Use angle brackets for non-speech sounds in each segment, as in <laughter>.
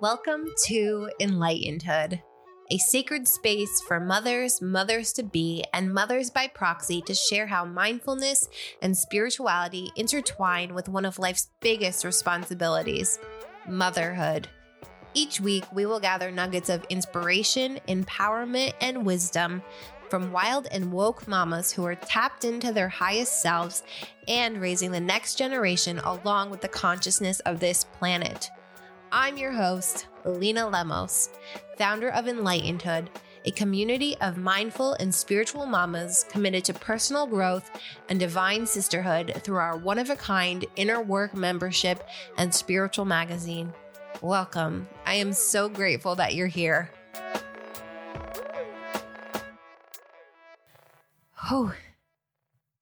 Welcome to Enlightenedhood, a sacred space for mothers, mothers to be, and mothers by proxy to share how mindfulness and spirituality intertwine with one of life's biggest responsibilities motherhood. Each week, we will gather nuggets of inspiration, empowerment, and wisdom from wild and woke mamas who are tapped into their highest selves and raising the next generation along with the consciousness of this planet. I'm your host, Lena Lemos, founder of Enlightenedhood, a community of mindful and spiritual mamas committed to personal growth and divine sisterhood through our one of a kind inner work membership and spiritual magazine. Welcome. I am so grateful that you're here. Oh,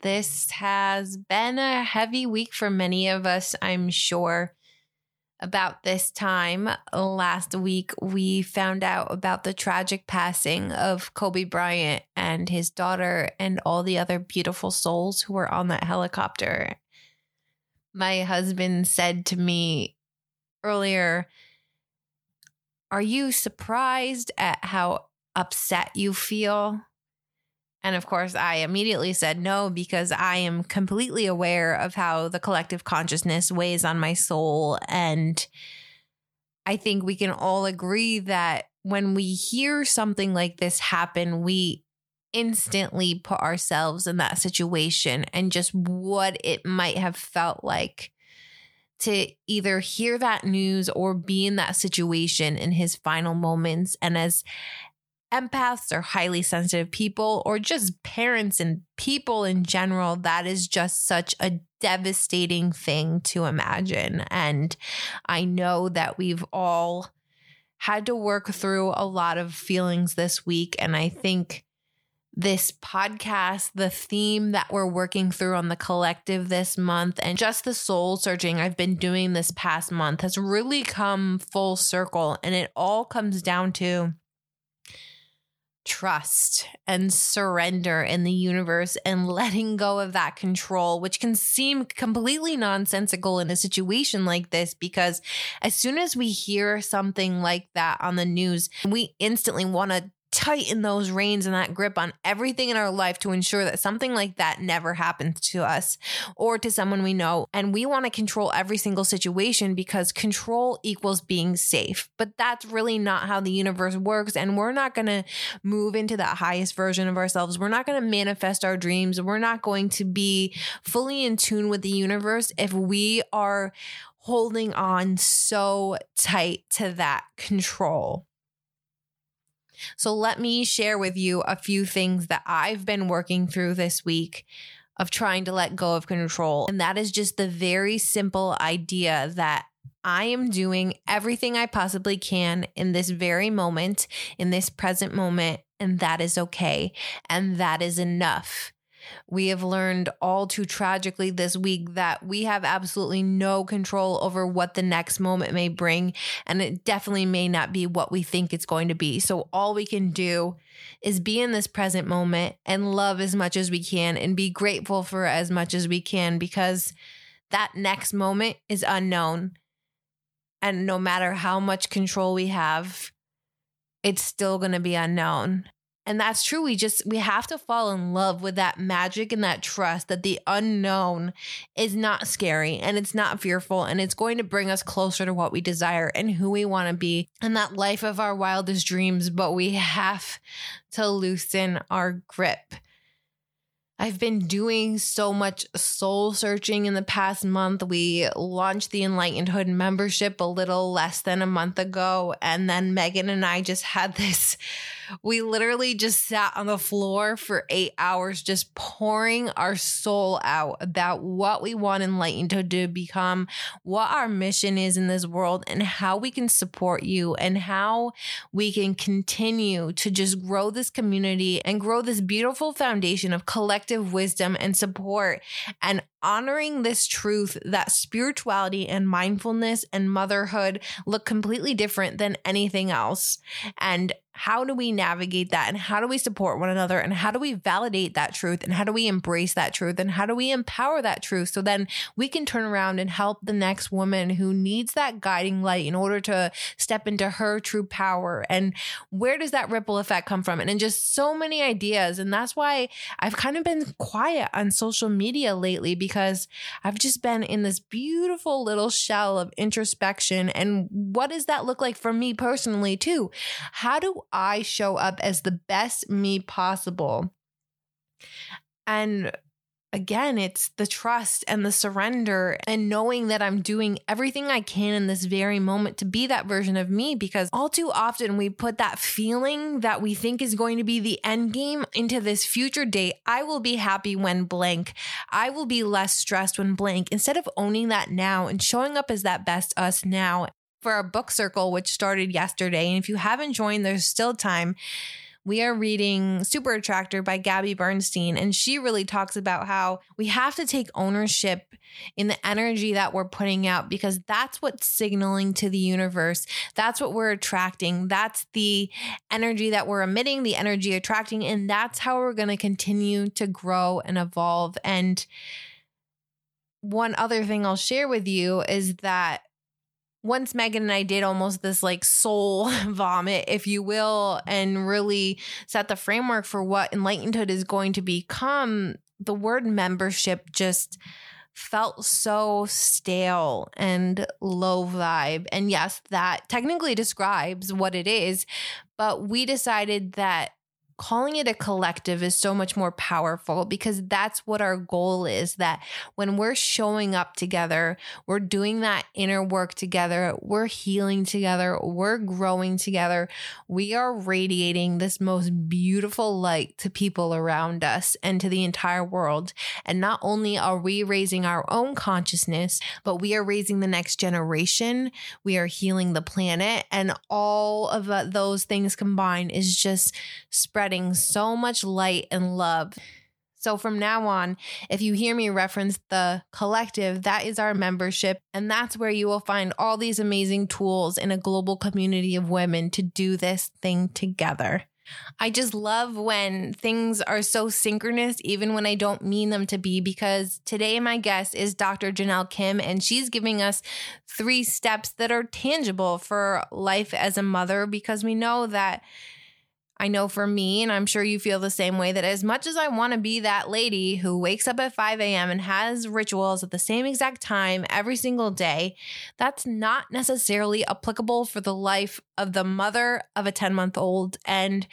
this has been a heavy week for many of us, I'm sure about this time last week, we found out about the tragic passing of Kobe Bryant and his daughter and all the other beautiful souls who were on that helicopter. My husband said to me earlier, Are you surprised at how upset you feel? And of course, I immediately said no because I am completely aware of how the collective consciousness weighs on my soul. And I think we can all agree that when we hear something like this happen, we instantly put ourselves in that situation and just what it might have felt like to either hear that news or be in that situation in his final moments. And as empaths or highly sensitive people or just parents and people in general, that is just such a devastating thing to imagine. And I know that we've all had to work through a lot of feelings this week. And I think this podcast, the theme that we're working through on the collective this month, and just the soul searching I've been doing this past month has really come full circle. And it all comes down to trust and surrender in the universe and letting go of that control, which can seem completely nonsensical in a situation like this because as soon as we hear something like that on the news, we instantly want to tighten those reins and that grip on everything in our life to ensure that something like that never happens to us or to someone we know. And we want to control every single situation because control equals being safe. But that's really not how the universe works. And we're not going to move into that highest version of ourselves. We're not going to manifest our dreams. We're not going to be fully in tune with the universe if we are holding on so tight to that control. So let me share with you a few things that I've been working through this week of trying to let go of control. And that is just the very simple idea that I am doing everything I possibly can in this very moment, in this present moment, and that is okay. And that is enough. We have learned all too tragically this week that we have absolutely no control over what the next moment may bring. And it definitely may not be what we think it's going to be. So, all we can do is be in this present moment and love as much as we can and be grateful for as much as we can because that next moment is unknown. And no matter how much control we have, it's still going to be unknown. And that's true. We just, we have to fall in love with that magic and that trust that the unknown is not scary and it's not fearful and it's going to bring us closer to what we desire and who we want to be and that life of our wildest dreams. But we have to loosen our grip I've been doing so much soul searching in the past month. We launched the Enlightenedhood membership a little less than a month ago. And then Megan and I just had this. We literally just sat on the floor for eight hours, just pouring our soul out about what we want Enlightenedhood to become, what our mission is in this world, and how we can support you, and how we can continue to just grow this community and grow this beautiful foundation of collective wisdom and support and honoring this truth that spirituality and mindfulness and motherhood look completely different than anything else. And how do we navigate that and how do we support one another and how do we validate that truth and how do we embrace that truth and how do we empower that truth so then we can turn around and help the next woman who needs that guiding light in order to step into her true power? And where does that ripple effect come from? And, just so many ideas and that's why I've kind of been quiet on social media lately because I've just been in this beautiful little shell of introspection. And what does that look like for me personally too? How do I show up as the best me possible. And again, it's the trust and the surrender and knowing that I'm doing everything I can in this very moment to be that version of me. Because all too often we put that feeling that we think is going to be the end game into this future date. I will be happy when blank. I will be less stressed when blank instead of owning that now and showing up as that best us now for our book circle, which started yesterday. And if you haven't joined, there's still time. We are reading Super Attractor by Gabby Bernstein, and she really talks about how we have to take ownership in the energy that we're putting out because that's what's signaling to the universe. That's what we're attracting. That's the energy that we're emitting, the energy attracting, and that's how we're going to continue to grow and evolve. And one other thing I'll share with you is that once Megan and I did almost this like soul <laughs> vomit, if you will, and really set the framework for what enlightenedhood is going to become, the word membership just felt so stale and low vibe. And yes, that technically describes what it is, but we decided that calling it a collective is so much more powerful because that's what our goal is that when we're showing up together, we're doing that inner work together, we're healing together, we're growing together, we are radiating this most beautiful light to people around us and to the entire world. And not only are we raising our own consciousness, but we are raising the next generation, we are healing the planet, and all of uh, those things combined is just spreading spreading so much light and love. So from now on, if you hear me reference the collective, that is our membership. And that's where you will find all these amazing tools in a global community of women to do this thing together. I just love when things are so synchronous, even when I don't mean them to be, because today my guest is Dr. Janelle Kim, and she's giving us three steps that are tangible for life as a mother, because we know that I know for me, and I'm sure you feel the same way, that as much as I want to be that lady who wakes up at 5 a.m. and has rituals at the same exact time every single day, that's not necessarily applicable for the life of the mother of a 10 month old. And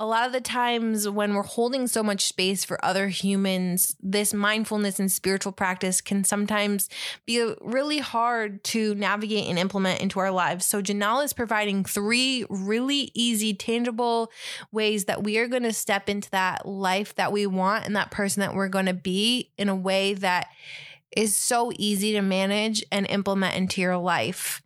a lot of the times when we're holding so much space for other humans, this mindfulness and spiritual practice can sometimes be really hard to navigate and implement into our lives. So, Janelle is providing three really easy, tangible ways that we are going to step into that life that we want and that person that we're going to be in a way that is so easy to manage and implement into your life.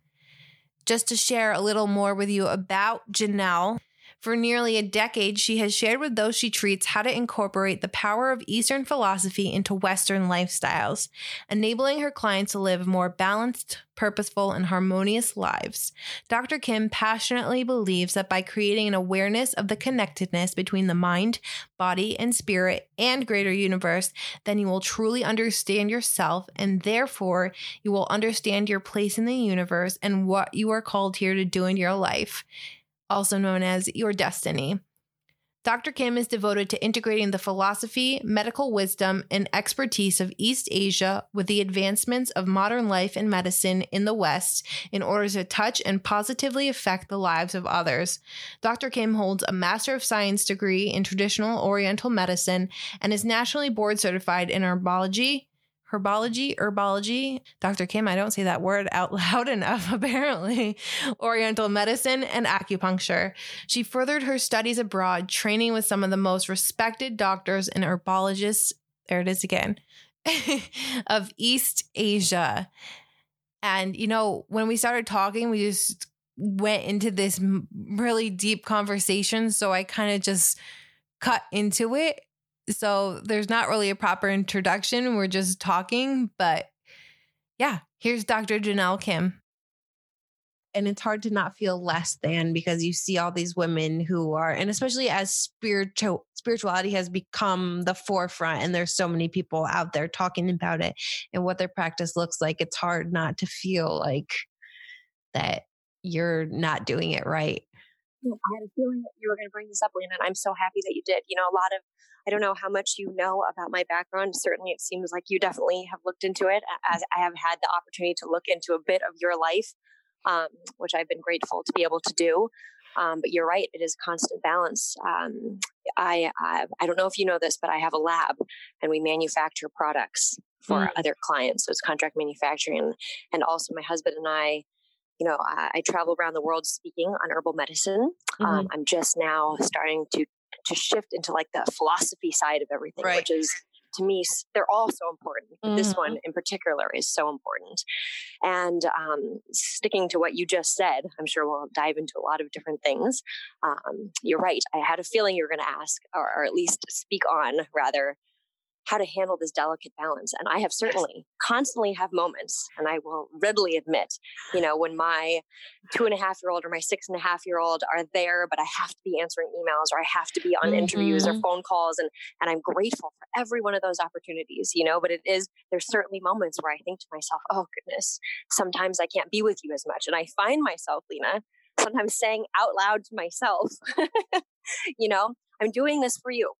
Just to share a little more with you about Janelle. For nearly a decade, she has shared with those she treats how to incorporate the power of Eastern philosophy into Western lifestyles, enabling her clients to live more balanced, purposeful, and harmonious lives. Dr. Kim passionately believes that by creating an awareness of the connectedness between the mind, body, and spirit and greater universe, then you will truly understand yourself, and therefore you will understand your place in the universe and what you are called here to do in your life also known as Your Destiny. Dr. Kim is devoted to integrating the philosophy, medical wisdom, and expertise of East Asia with the advancements of modern life and medicine in the West in order to touch and positively affect the lives of others. Dr. Kim holds a Master of Science degree in traditional Oriental medicine and is nationally board certified in herbology, herbology, herbology. Dr. Kim, I don't say that word out <laughs> loud enough, apparently. Oriental medicine and acupuncture. She furthered her studies abroad, training with some of the most respected doctors and herbologists. There it is again. <laughs> of East Asia. And, you know, when we started talking, we just went into this really deep conversation. So I kind of just cut into it So there's not really a proper introduction. We're just talking. But yeah, here's Dr. Janelle Kim. And it's hard to not feel less than because you see all these women who are, and especially as spiritual spirituality has become the forefront, and there's so many people out there talking about it and what their practice looks like. It's hard not to feel like that you're not doing it right. I had a feeling that you were going to bring this up, Lena, and I'm so happy that you did. You know, a lot of, I don't know how much you know about my background. Certainly, it seems like you definitely have looked into it, as I have had the opportunity to look into a bit of your life, um, which I've been grateful to be able to do. Um, but you're right; it is constant balance. Um, I, I, I don't know if you know this, but I have a lab, and we manufacture products for mm. other clients. So it's contract manufacturing, and also my husband and I you know, I, I, travel around the world speaking on herbal medicine. Um, mm-hmm. Um, I'm just now starting to to shift into like the philosophy side of everything, right. which is to me they're all so important. Mm-hmm. This one in particular is so important. And um, sticking to what you just said, I'm sure we'll dive into a lot of different things. Um, you're right. I had a feeling you were going to ask, or, or at least speak on rather how to handle this delicate balance. And I have certainly constantly have moments, and I will readily admit, you know, when my two and a half year old or my six and a half year old are there, but I have to be answering emails or I have to be on mm-hmm. interviews or mm-hmm. phone calls. And, and I'm grateful for every one of those opportunities, you know, but it is, there's certainly moments where I think to myself, oh goodness, sometimes I can't be with you as much. And I find myself, Lena, sometimes saying out loud to myself, <laughs> you know, I'm doing this for you.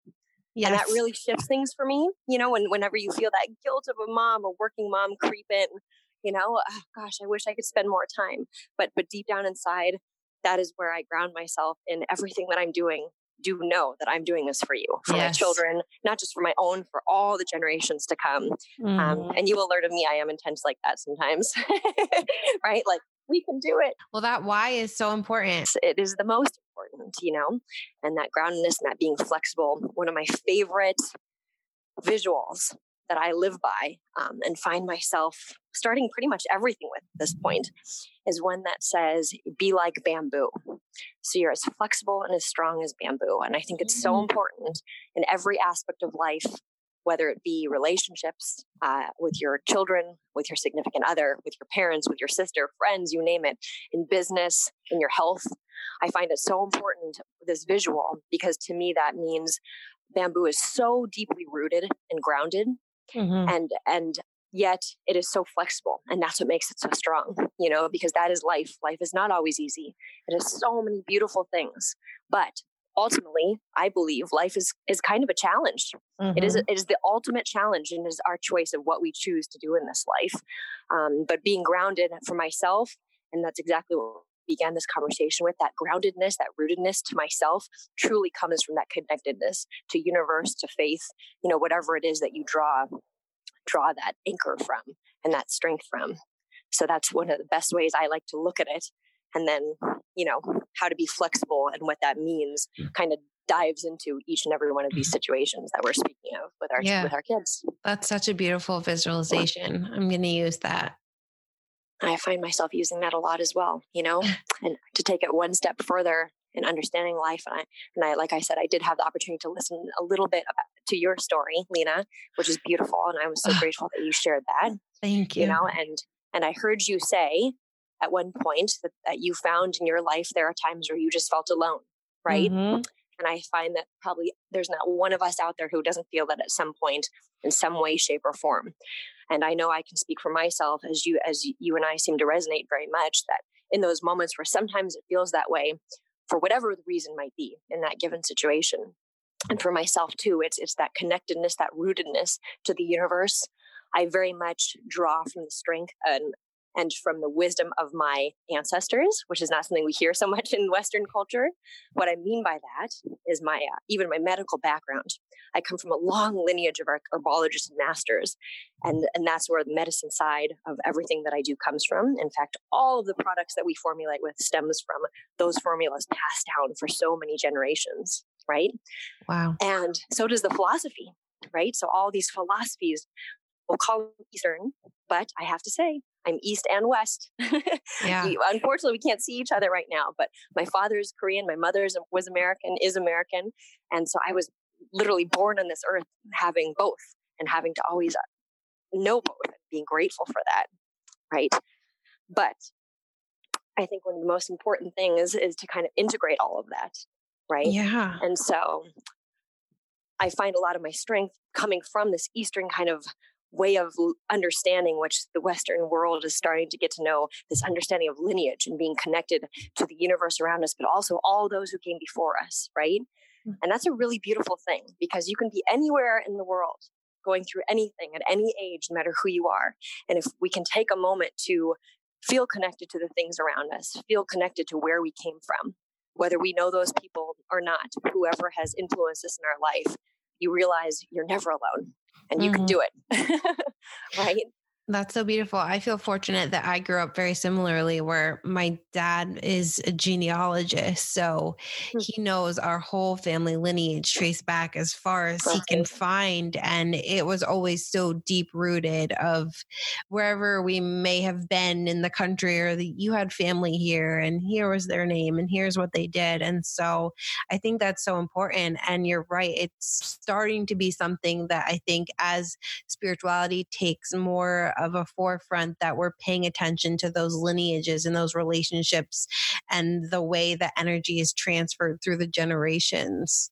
Yes. And that really shifts things for me. You know, when whenever you feel that guilt of a mom, a working mom creep in, you know, oh, gosh, I wish I could spend more time. But but deep down inside, that is where I ground myself in everything that I'm doing. Do know that I'm doing this for you, for yes. my children, not just for my own, for all the generations to come. Mm. Um, mm-hmm. and you will learn of me, I am intense like that sometimes, <laughs> right? Like we can do it. Well, that why is so important. It is the most important, you know, and that groundedness and that being flexible. One of my favorite visuals that I live by um, and find myself starting pretty much everything with at this point is one that says, be like bamboo. So you're as flexible and as strong as bamboo. And I think it's so mm. important in every aspect of life whether it be relationships uh, with your children, with your significant other, with your parents, with your sister, friends, you name it, in business, in your health. I find it so important, this visual, because to me that means bamboo is so deeply rooted and grounded mm-hmm. and and yet it is so flexible and that's what makes it so strong you know because that is life life is not always easy it has so many beautiful things but ultimately i believe life is is kind of a challenge mm-hmm. it is mm-hmm. it is the ultimate challenge and is our choice of what we choose to do in this life um, but being grounded for myself and that's exactly what began this conversation with that groundedness that rootedness to myself truly comes from that connectedness to universe to faith you know whatever it is that you draw draw that anchor from and that strength from so that's one of the best ways i like to look at it and then you know how to be flexible and what that means mm. kind of dives into each and every one of these mm-hmm. situations that we're speaking of with our yeah. with our kids. That's such a beautiful visualization. I'm going to use that. I find myself using that a lot as well, you know, <laughs> and to take it one step further in understanding life. And I, and I, like I said, I did have the opportunity to listen a little bit about, to your story, Lena, which is beautiful. And I was so grateful that you shared that. Thank you. You know, and, and I heard you say at one point that, that you found in your life there are times where you just felt alone right mm-hmm. And i find that probably there's not one of us out there who doesn't feel that at some point in some way shape or form. And i know i can speak for myself as you as you and i seem to resonate very much that in those moments where sometimes it feels that way for whatever the reason might be in that given situation. And for myself too it's it's that connectedness that rootedness to the universe. I very much draw from the strength and and from the wisdom of my ancestors, which is not something we hear so <laughs> much in Western culture. What I mean by that is my uh, even my medical background. I come from a long lineage of herbologists and masters, and and that's where the medicine side of everything that I do comes from. In fact, all of the products that we formulate with stems from those formulas passed down for so many generations. Right? Wow. And so does the philosophy. Right. So all these philosophies we'll call them Eastern, but I have to say, I'm East and West. <laughs> Yeah. unfortunately, we can't see each other right now, but my father is Korean, my mother was American, is American. And so I was literally born on this earth having both and having to always know both and being grateful for that. Right. But I think one of the most important things is to kind of integrate all of that. Right. Yeah. And so I find a lot of my strength coming from this Eastern kind of way of understanding which the western world is starting to get to know this understanding of lineage and being connected to the universe around us but also all those who came before us right? Mm-hmm. and that's a really beautiful thing because you can be anywhere in the world going through anything at any age no matter who you are. And if we can take a moment to feel connected to the things around us feel connected to where we came from whether we know those people or not, whoever has influenced us in our life, you realize you're never alone and you mm-hmm. can do it. <laughs> right? That's so beautiful. I feel fortunate that I grew up very similarly, where my dad is a genealogist. So hmm. he knows our whole family lineage traced back as far as he can find. And it was always so deep rooted of wherever we may have been in the country or that you had family here and here was their name and here's what they did. And so I think that's so important. And you're right. It's starting to be something that I think as spirituality takes more of a forefront that we're paying attention to those lineages and those relationships and the way that energy is transferred through the generations.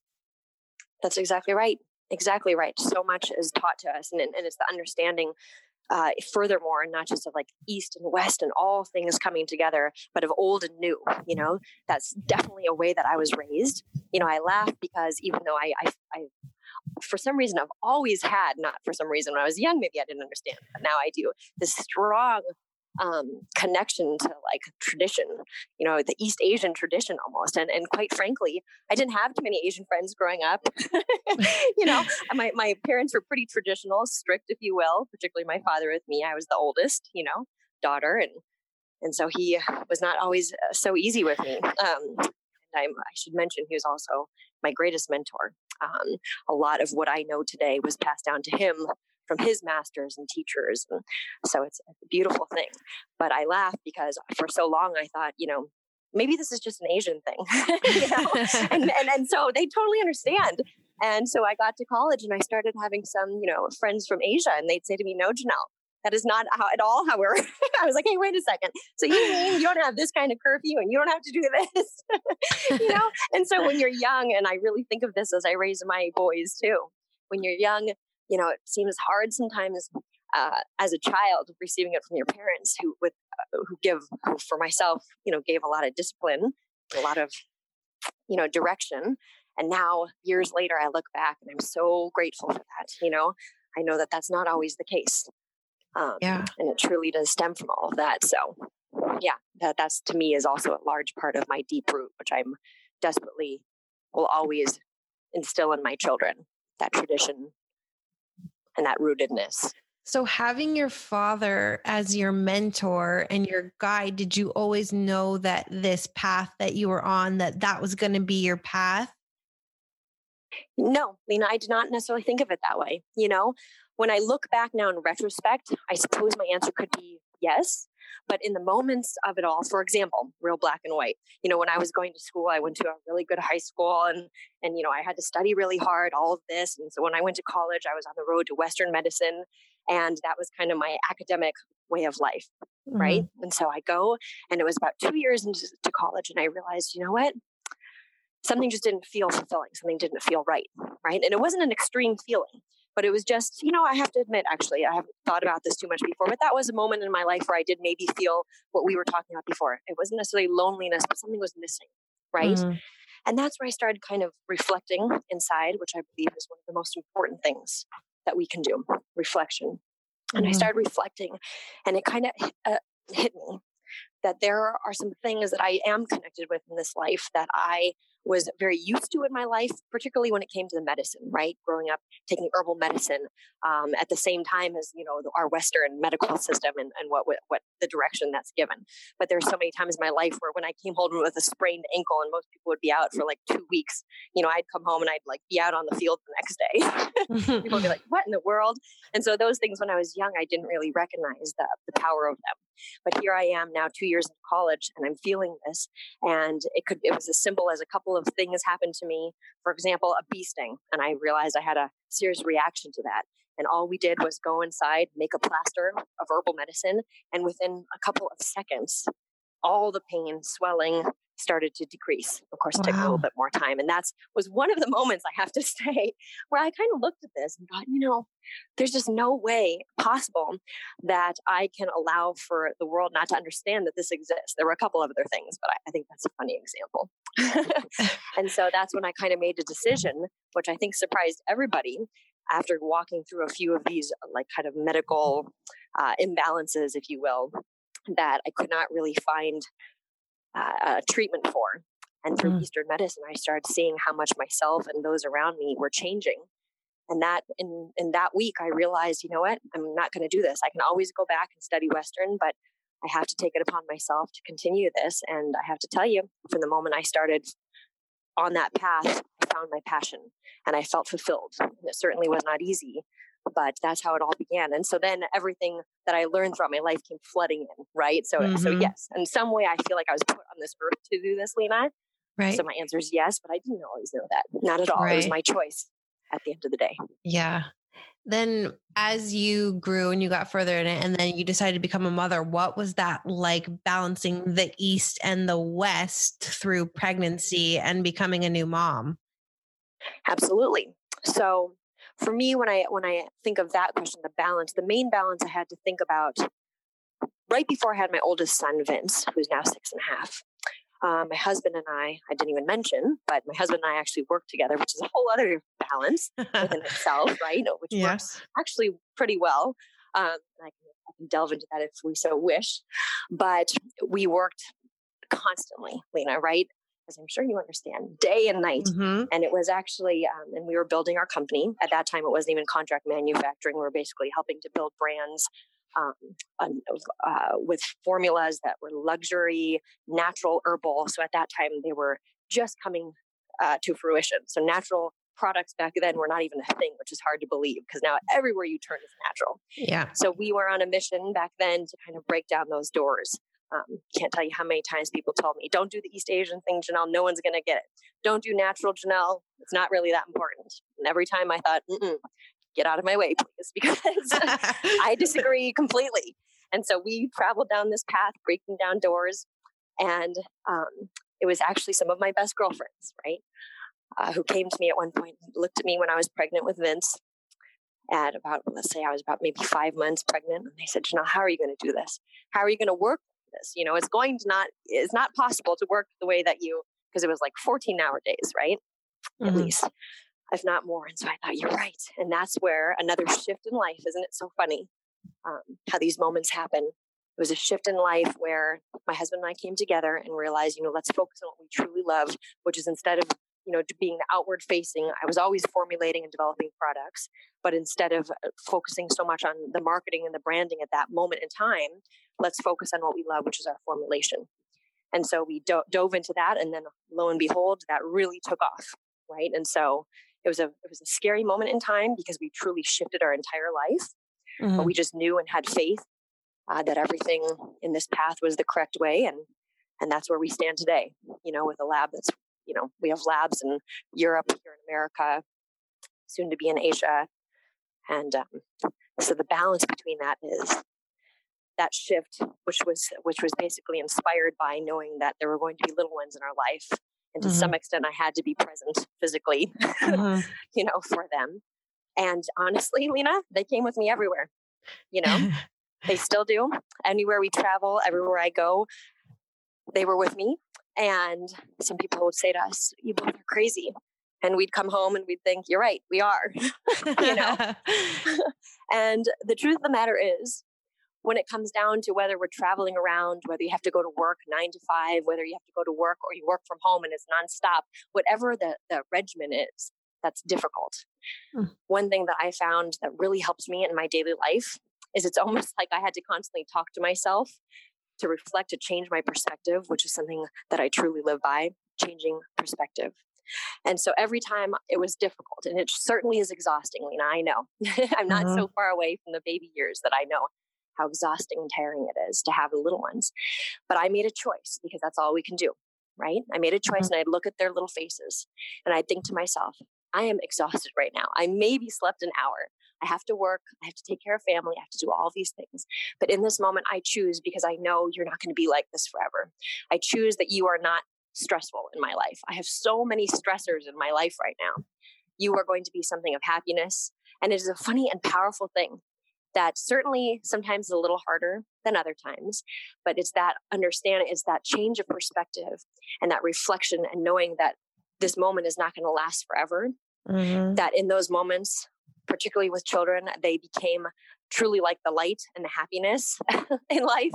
That's exactly right. Exactly right. So much is taught to us, and, and it's the understanding uh, furthermore, not just of like East and West and all things coming together, but of old and new. You know, that's definitely a way that I was raised. You know, I laugh because even though I, I, I for some reason I've always had, not for some reason when I was young, maybe I didn't understand, but now I do, this strong um, connection to like tradition, you know, the East Asian tradition almost. And and quite frankly, I didn't have too many Asian friends growing up. <laughs> you know, <laughs> my, my parents were pretty traditional, strict, if you will, particularly my father with me. I was the oldest, you know, daughter. And and so he was not always uh, so easy with me. Um, I'm, I should mention he was also my greatest mentor. Um, a lot of what I know today was passed down to him from his masters and teachers. And so it's a beautiful thing. But I laugh because for so long I thought, you know, maybe this is just an Asian thing. <laughs> you know? <laughs> and, and, and so they totally understand. And so I got to college and I started having some, you know, friends from Asia and they'd say to me, no, Janelle, that is not how, at all how we're. <laughs> I was like, hey, wait a second. So you mean you don't have this kind of curfew and you don't have to do this, <laughs> you know? And so when you're young, and I really think of this as I raise my boys too. When you're young, you know, it seems hard sometimes uh, as a child receiving it from your parents who would uh, who give who for myself, you know, gave a lot of discipline, a lot of you know direction. And now years later, I look back and I'm so grateful for that. You know, I know that that's not always the case. Um, yeah. And it truly does stem from all of that. So, yeah, that, that's to me is also a large part of my deep root, which I'm desperately will always instill in my children that tradition and that rootedness. So, having your father as your mentor and your guide, did you always know that this path that you were on, that that was going to be your path? No, I mean, I did not necessarily think of it that way. You know, when I look back now in retrospect, I suppose my answer could be yes. But in the moments of it all, for example, real black and white, you know, when I was going to school, I went to a really good high school and, and, you know, I had to study really hard, all of this. And so when I went to college, I was on the road to Western medicine. And that was kind of my academic way of life. Mm-hmm. Right. And so I go, and it was about two years into college, and I realized, you know what? Something just didn't feel fulfilling. Something didn't feel right. Right. And it wasn't an extreme feeling but it was just you know i have to admit actually i haven't thought about this too much before but that was a moment in my life where i did maybe feel what we were talking about before it wasn't necessarily loneliness but something was missing right mm-hmm. and that's where i started kind of reflecting inside which i believe is one of the most important things that we can do reflection and mm-hmm. i started reflecting and it kind of uh, hit me that there are some things that i am connected with in this life that i was very used to in my life, particularly when it came to the medicine, right? Growing up taking herbal medicine um, at the same time as, you know, our Western medical system and, and what, what the direction that's given. But there's so many times in my life where when I came home with a sprained ankle and most people would be out for like two weeks, you know, I'd come home and I'd like be out on the field the next day. <laughs> people would be like, what in the world? And so those things when I was young, I didn't really recognize the, the power of them. But here I am now two years in college and I'm feeling this. And it could, it was as simple as a couple of things happened to me. For example, a bee sting, and I realized I had a serious reaction to that. And all we did was go inside, make a plaster of herbal medicine, and within a couple of seconds, all the pain, swelling, started to decrease. Of course, it took a little bit more time. And that's was one of the <laughs> moments I have to <laughs> say where I kind of looked at this and thought, you know, there's just no way possible that I can allow for the world not to understand that this exists. There were a couple of other things, but I, I think that's a funny example. <laughs> and so that's when I kind of made a decision, which I think surprised everybody after walking through a few of these like kind of medical uh, imbalances, if you will, that I could not really find uh, treatment for. And through mm. Eastern medicine, I started seeing how much myself and those around me were changing. And that in, in that week, I realized, you know what, I'm not going to do this. I can always go back and study Western, but I have to take it upon myself to continue this. And I have to tell you, from the moment I started on that path, I found my passion and I felt fulfilled. And it certainly was not easy, but that's how it all began. And so then everything that I learned throughout my life came flooding in, right? So, mm-hmm. so yes, in some way, I feel like I was put on this earth to do this, Lena. Right. So my answer is yes, but I didn't always know that. Not at all. Right. It was my choice at the end of the day. Yeah. Then, as you grew and you got further in it, and then you decided to become a mother, what was that like balancing the East and the West through pregnancy and becoming a new mom? Absolutely. So, for me when i when i think of that question the balance the main balance i had to think about right before i had my oldest son vince who's now six and a half um, my husband and i i didn't even mention but my husband and i actually work together which is a whole other balance within <laughs> itself right which yes. works actually pretty well um, I, can, I can delve into that if we so wish but we worked constantly lena right as I'm sure you understand, day and night. Mm-hmm. And it was actually, um, and we were building our company. At that time, it wasn't even contract manufacturing. We were basically helping to build brands um, uh, with formulas that were luxury, natural, herbal. So at that time, they were just coming uh, to fruition. So natural products back then were not even a thing, which is hard to believe because now everywhere you turn is natural. Yeah. So we were on a mission back then to kind of break down those doors. Um, can't tell you how many times people told me, don't do the East Asian thing, Janelle. No one's going to get it. Don't do natural, Janelle. It's not really that important. And every time I thought, get out of my way, please, <laughs> because I disagree completely. And so we traveled down this path, breaking down doors. And um, it was actually some of my best girlfriends, right? Uh, who came to me at one point, looked at me when I was pregnant with Vince at about, let's say I was about maybe five months pregnant. And they said, Janelle, how are you going to do this? How are you going to work this. You know, it's going to not, it's not possible to work the way that you, because it was like 14 hour days, right? Mm-hmm. At least, if not more. And so I thought, you're right. And that's where another shift in life, isn't it so funny um, how these moments happen? It was a shift in life where my husband and I came together and realized, you know, let's focus on what we truly love, which is instead of you know being outward facing i was always formulating and developing products but instead of uh, focusing so much on the marketing and the branding at that moment in time let's focus on what we love which is our formulation and so we do- dove into that and then lo and behold that really took off right and so it was a it was a scary moment in time because we truly shifted our entire life mm-hmm. but we just knew and had faith uh, that everything in this path was the correct way and and that's where we stand today you know with a lab that's you know, we have labs in Europe, here in America, soon to be in Asia. And um, so the balance between that is that shift, which was which was basically inspired by knowing that there were going to be little ones in our life, and to mm-hmm. some extent, I had to be present physically, mm-hmm. <laughs> you know, for them. And honestly, Lena, they came with me everywhere. You know, <laughs> they still do. Anywhere we travel, everywhere I go, they were with me. And some people would say to us, You both are crazy. And we'd come home and we'd think, You're right, we are. <laughs> you know? <laughs> <laughs> and the truth of the matter is, when it comes down to whether we're traveling around, whether you have to go to work nine to five, whether you have to go to work or you work from home and it's nonstop, whatever the, the regimen is, that's difficult. Mm. One thing that I found that really helps me in my daily life is it's almost like I had to constantly talk to myself to reflect, to change my perspective, which is something that I truly live by, changing perspective. And so every time it was difficult, and it certainly is exhausting, Lena. I know. <laughs> I'm not uh-huh. so far away from the baby years that I know how exhausting and tiring it is to have the little ones. But I made a choice because that's all we can do. right? I made a choice mm-hmm. and I'd look at their little faces and I'd think to myself, I am exhausted right now. I maybe slept an hour. I have to work. I have to take care of family. I have to do all these things. But in this moment, I choose because I know you're not going to be like this forever. I choose that you are not stressful in my life. I have so many stressors in my life right now. You are going to be something of happiness. And it is a funny and powerful thing that certainly sometimes is a little harder than other times, but it's that understanding, it's that change of perspective and that reflection and knowing that this moment is not going to last forever. Mm-hmm. That in those moments, particularly with children, they became truly like the light and the happiness <laughs> in life,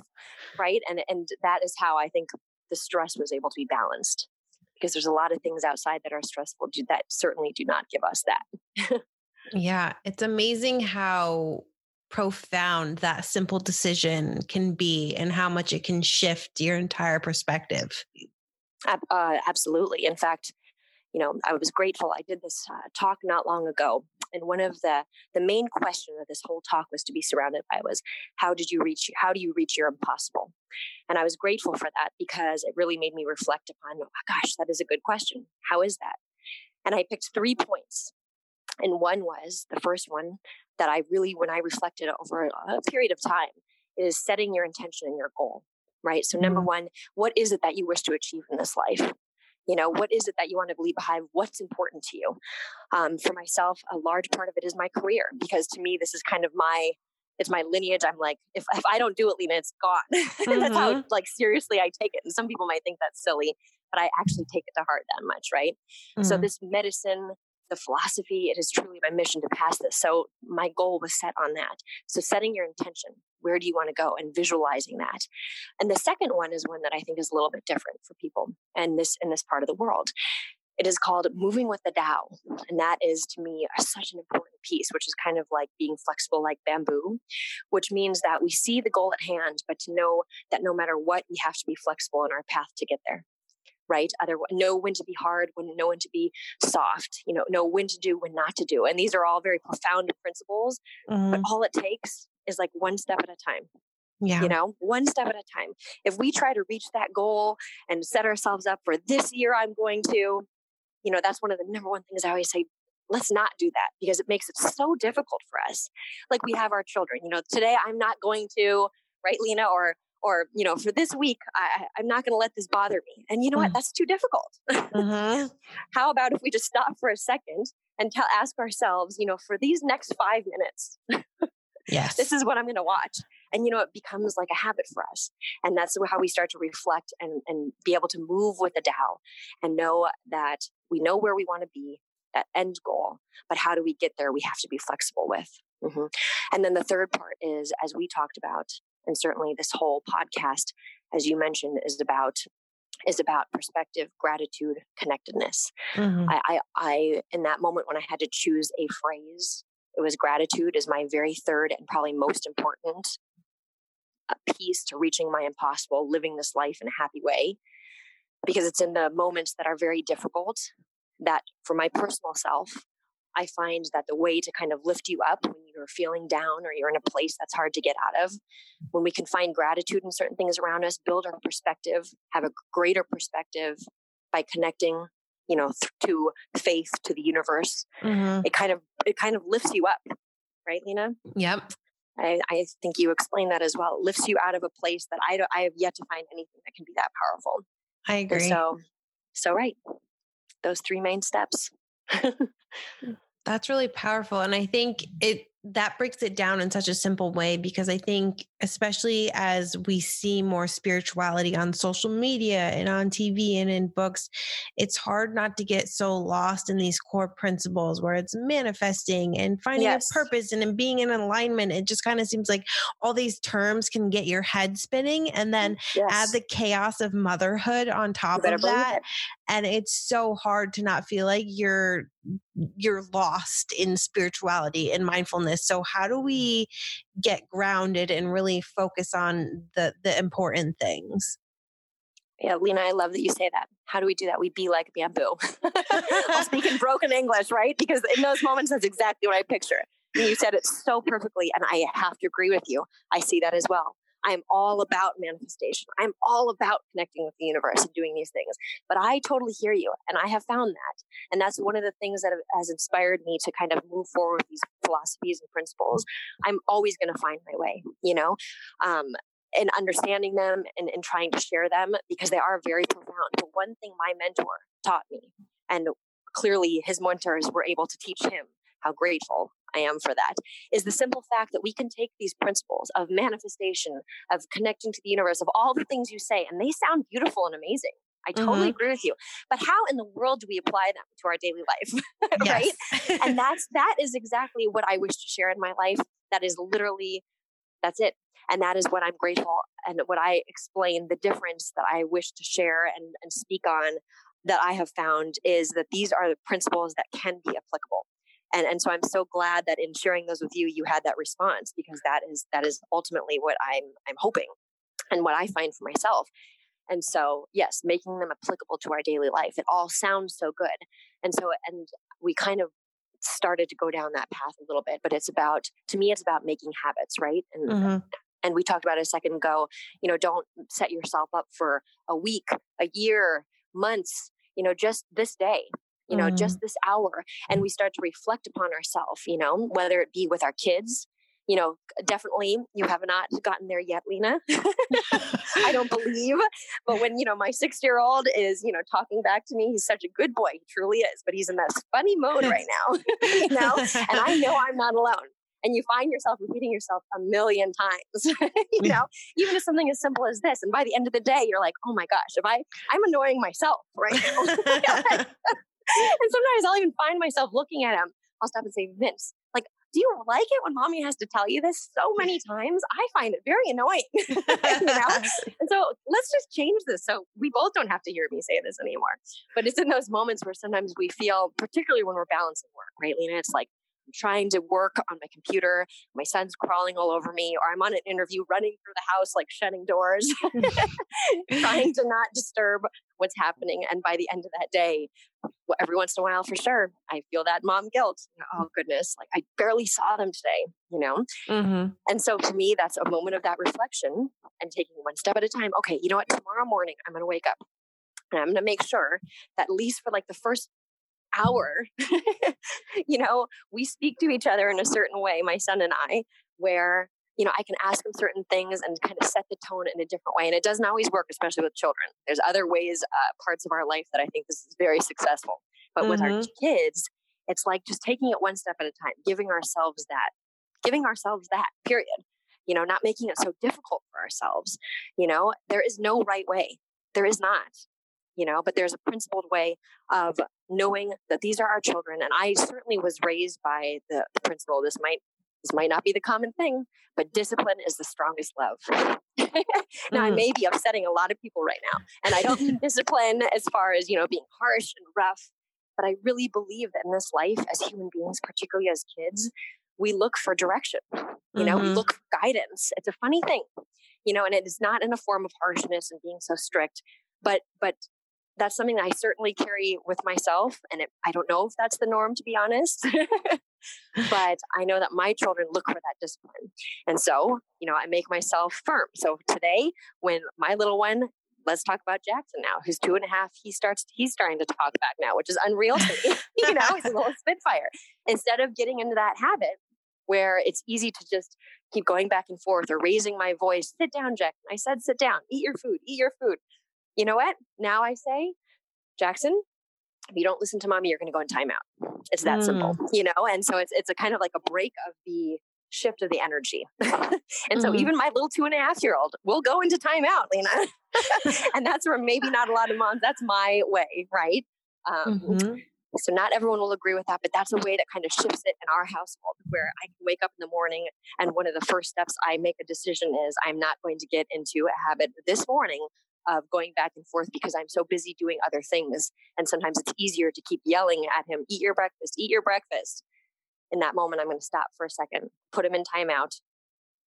right? And and that is how I think the stress was able to be balanced because there's a lot of things outside that are stressful that certainly do not give us that. <laughs> yeah, it's amazing how profound that simple decision can be and how much it can shift your entire perspective. Uh, absolutely. In fact, you know, I was grateful. I did this uh, talk not long ago, and one of the the main question of this whole talk was to be surrounded by was how did you reach how do you reach your impossible? And I was grateful for that because it really made me reflect upon, oh, gosh, that is a good question. How is that? And I picked three points and one was the first one that I really, when I reflected over a period of time, is setting your intention and your goal, right? So, number mm-hmm. one, what is it that you wish to achieve in this life? You know, what is it that you want to leave behind? What's important to you? Um, for myself, a large part of it is my career because to me, this is kind of my it's my lineage. I'm like, if, if I don't do it, Lena, it's gone. Mm-hmm. <laughs> that's how mm-hmm. like seriously I take it. And some people might think that's silly, but I actually take it to heart that much, right? Mm-hmm. So this medicine, the philosophy. It is truly my mission to pass this. So my goal was set on that. So setting your intention, where do you want to go and visualizing that. And the second one is one that I think is a little bit different for people and this in this part of the world. It is called moving with the Tao. And that is to me a, such an important piece, which is kind of like being flexible like bamboo, which means that we see the goal at hand, but to know that no matter what, we have to be flexible in our path to get there right? Other know when to be hard, when know when to be soft, you know, know when to do, when not to do. And these are all very profound principles, mm-hmm. but all it takes is like one step at a time. Yeah. You know, one step at a time. If we try to reach that goal and set ourselves up for this year, I'm going to, you know, that's one of the number one things I always say. Let's not do that because it makes it so difficult for us. Like we have our children, you know, today I'm not going to, right, Lena, or or you know for this week I, i'm not going to let this bother me and you know what mm. that's too difficult uh-huh. <laughs> how about if we just stop for a second and tell ask ourselves you know for these next five minutes <laughs> yes. this is what i'm going to watch. And you know it becomes like a habit for us. And that's how we start to reflect and and be able to move with the Tao and know that we know where we want to be that end goal but how do we get there we have to be flexible with. Mm-hmm. and then the third part is as we talked about and certainly this whole podcast as you mentioned is about is about perspective gratitude connectedness. Mm-hmm. I, I i in that moment when i had to choose a phrase it was gratitude is my very third and probably most important uh, piece to reaching my impossible living this life in a happy way. Because it's in the moments that are very difficult that for my personal self I find that the way to kind of lift you up when you're feeling down or you're in a place that's hard to get out of, when we can find gratitude in certain things around us, build our perspective, have a greater perspective by connecting, you know, th- to faith, to the universe, mm-hmm. it kind of it kind of lifts you up, right, Lena? Yep. I, I think you explained that as well. It lifts you out of a place that I, don't I have yet to find anything that can be that powerful. I agree. And so, so right, those three main steps. <laughs> That's really powerful. And I think it that breaks it down in such a simple way because I think, especially as we see more spirituality on social media and on TV and in books, it's hard not to get so lost in these core principles where it's manifesting and finding yes. a purpose and being in alignment. It just kind of seems like all these terms can get your head spinning and then yes. add the chaos of motherhood on top of that. And it's so hard to not feel like you're you're lost in spirituality and mindfulness so how do we get grounded and really focus on the the important things yeah, Lena, I love that you say that. How do we do that? We be like bamboo. <laughs> I'll speak in <laughs> broken English, right? Because in those moments, that's exactly what I picture. And you said it so perfectly, and I have to agree with you. I see that as well. I'm all about manifestation. I'm all about connecting with the universe and doing these things. But I totally hear you. And I have found that. And that's one of the things that has inspired me to kind of move forward with these philosophies and principles. I'm always going to find my way, you know? Um, and understanding them and, and trying to share them because they are very profound. But one thing my mentor taught me, and clearly his mentors were able to teach him how grateful I am for that, is the simple fact that we can take these principles of manifestation, of connecting to the universe, of all the things you say, and they sound beautiful and amazing. I totally mm-hmm. agree with you. But how in the world do we apply them to our daily life? <laughs> right? and <laughs> that's that is exactly what I wish to share in my life. That is literally that's it. And that is what I'm grateful and what I explain the difference that I wish to share and, and speak on that I have found is that these are the principles that can be applicable and and so i'm so glad that in sharing those with you you had that response because that is that is ultimately what i'm i'm hoping and what i find for myself. And so yes making them applicable to our daily life it all sounds so good. And so and we kind of started to go down that path a little bit but it's about to me it's about making habits right? And mm-hmm. and we talked about it a second ago you know don't set yourself up for a week a year months you know just this day you know, mm. just this hour. And we start to reflect upon ourselves, you know, whether it be with our kids, you know, definitely you have not gotten there yet, Lena. <laughs> I don't believe. But when, you know, my six year old is, you know, talking back to me, he's such a good boy. He truly is. But he's in this funny mode right <laughs> now, <laughs> you know, and I know I'm not alone. And you find yourself repeating yourself a million times, you know, even if something as simple as this. And by the end of the day, you're like, oh my gosh, if I, I'm annoying myself right now. And sometimes I'll even find myself looking at him. I'll stop and say, Vince, like, do you like it when mommy has to tell you this so many <laughs> times? I find it very annoying. <laughs> you know? And so let's just change this so we both don't have to hear me say this anymore. But it's in those moments where sometimes we feel, particularly when we're balancing work, right, Lena? It's like, I'm trying to work on my computer. My son's crawling all over me, or I'm on an interview running through the house like shutting doors, <laughs> trying to not disturb what's happening. And by the end of that day, every once in a while, for sure, I feel that mom guilt. Oh, goodness, like I barely saw them today, you know? Mm-hmm. And so to me, that's a moment of that reflection and taking one step at a time. Okay, you know what? Tomorrow morning, I'm going to wake up and I'm going to make sure that at least for like the first hour, <laughs> you know, we speak to each other in a certain way, my son and I, where you know, I can ask them certain things and kind of set the tone in a different way. And it doesn't always work, especially with children. There's other ways, uh, parts of our life that I think this is very successful. But mm-hmm. with our mm-hmm. kids, it's like just taking it one step at a time, giving ourselves that, giving ourselves that, period. You know, not making it so difficult for ourselves. You know, there is no right way. There is not you know but there's a principled way of knowing that these are our children and i certainly was raised by the, the principle this might this might not be the common thing, but discipline is the strongest love. <laughs> now, mm. I may be upsetting a lot of people right now, and I don't mean <laughs> discipline as far as, you know, being harsh and rough, but I really believe that in this life, as human beings, particularly as kids, we look for direction. You know, mm-hmm. we look for guidance. It's a funny thing, you know, and it is not in a form of harshness and being so strict, but but that's something I certainly carry with myself. And it, I don't know if that's the norm, to be honest. <laughs> but I know that my children look for that discipline. And so, you know, I make myself firm. So today, when my little one, let's talk about Jackson now, who's two and a half, he starts, he's starting to talk back now, which is unreal to me. <laughs> you know, he's a little spitfire. Instead of getting into that habit where it's easy to just keep going back and forth or raising my voice, sit down, Jackson. I said, sit down, eat your food, eat your food you know what? Now I say, Jackson, if you don't listen to mommy, you're going to go in timeout. It's that mm. simple, you know? And so it's, it's a kind of like a break of the shift of the energy. <laughs> and mm-hmm. so even my little two and a half year old will go into timeout, Lena. <laughs> and that's where maybe not a lot of moms, that's my way, right? Um, mm-hmm. So not everyone will agree with that, but that's a way that kind of shifts it in our household where I can wake up in the morning and one of the first steps I make a decision is I'm not going to get into a habit this morning of going back and forth because I'm so busy doing other things. And sometimes it's easier to keep yelling at him, eat your breakfast, eat your breakfast. In that moment, I'm going to stop for a second, put him in timeout,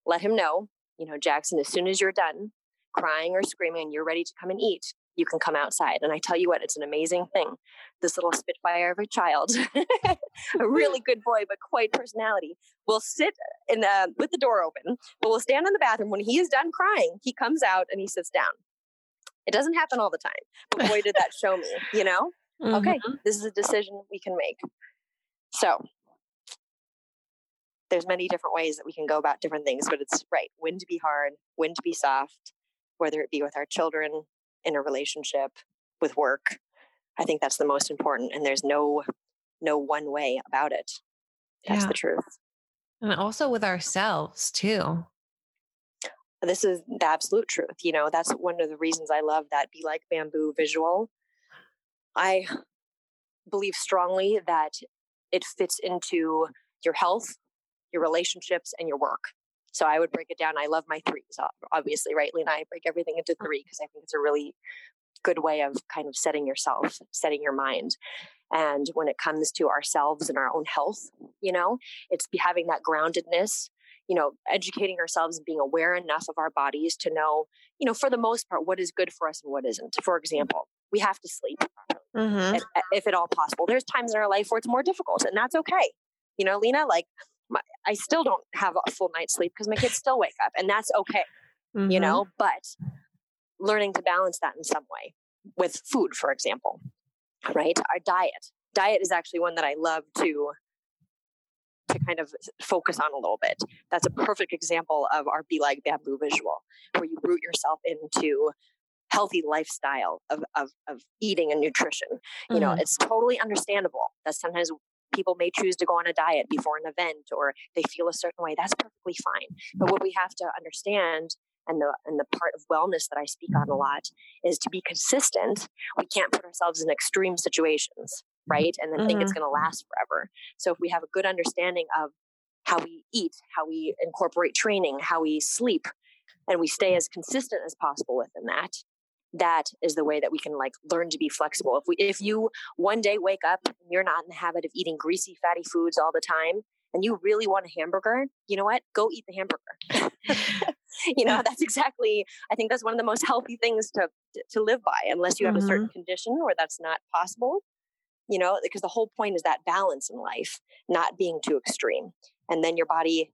let him know, you know, Jackson, as soon as you're done crying or screaming and you're ready to come and eat, you can come outside. And I tell you what, it's an amazing thing. This little spitfire of a child, <laughs> a really good boy, but quite personality, will sit in the, with the door open, but will stand in the bathroom. When he is done crying, he comes out and he sits down. It doesn't happen all the time, but boy, did that show me, you know? Mm-hmm. Okay, this is a decision we can make. So there's many different ways that we can go about different things, but it's right when to be hard, when to be soft, whether it be with our children, in a relationship, with work. I think that's the most important. And there's no no one way about it. That's yeah. the truth. And also with ourselves too. This is the absolute truth. You know, that's one of the reasons I love that be like bamboo visual. I believe strongly that it fits into your health, your relationships, and your work. So I would break it down. I love my threes, obviously, right? Lena, I break everything into three because I think it's a really good way of kind of setting yourself, setting your mind. And when it comes to ourselves and our own health, you know, it's having that groundedness, you know, educating ourselves and being aware enough of our bodies to know, you know, for the most part, what is good for us and what isn't. For example, we have to sleep mm-hmm. if, if at all possible. There's times in our life where it's more difficult, and that's okay. You know, Lena, like my, I still don't have a full night's sleep because my kids still wake up, and that's okay. Mm-hmm. You know, but learning to balance that in some way with food, for example, right? Our diet. Diet is actually one that I love to to kind of focus on a little bit. That's a perfect example of our Be Like Bamboo visual, where you root yourself into healthy lifestyle of, of, of eating and nutrition. You mm-hmm. know, it's totally understandable that sometimes people may choose to go on a diet before an event or they feel a certain way. That's perfectly fine. But what we have to understand and the and the part of wellness that I speak on a lot is to be consistent. We can't put ourselves in extreme situations, right? And then mm-hmm. think it's mm-hmm. going to last forever. So if we have a good understanding of how we eat, how we incorporate training, how we sleep, and we stay as consistent as possible within that, that is the way that we can like learn to be flexible. If we if you one day wake up and you're not in the habit of eating greasy fatty foods all the time and you really want a hamburger, you know what? Go eat the hamburger. <laughs> <laughs> you know, that's exactly I think that's one of the most healthy things to to live by unless you have mm-hmm. a certain mm-hmm. condition where that's not possible. You know, because the whole point is that balance in life, not being too extreme. And then your body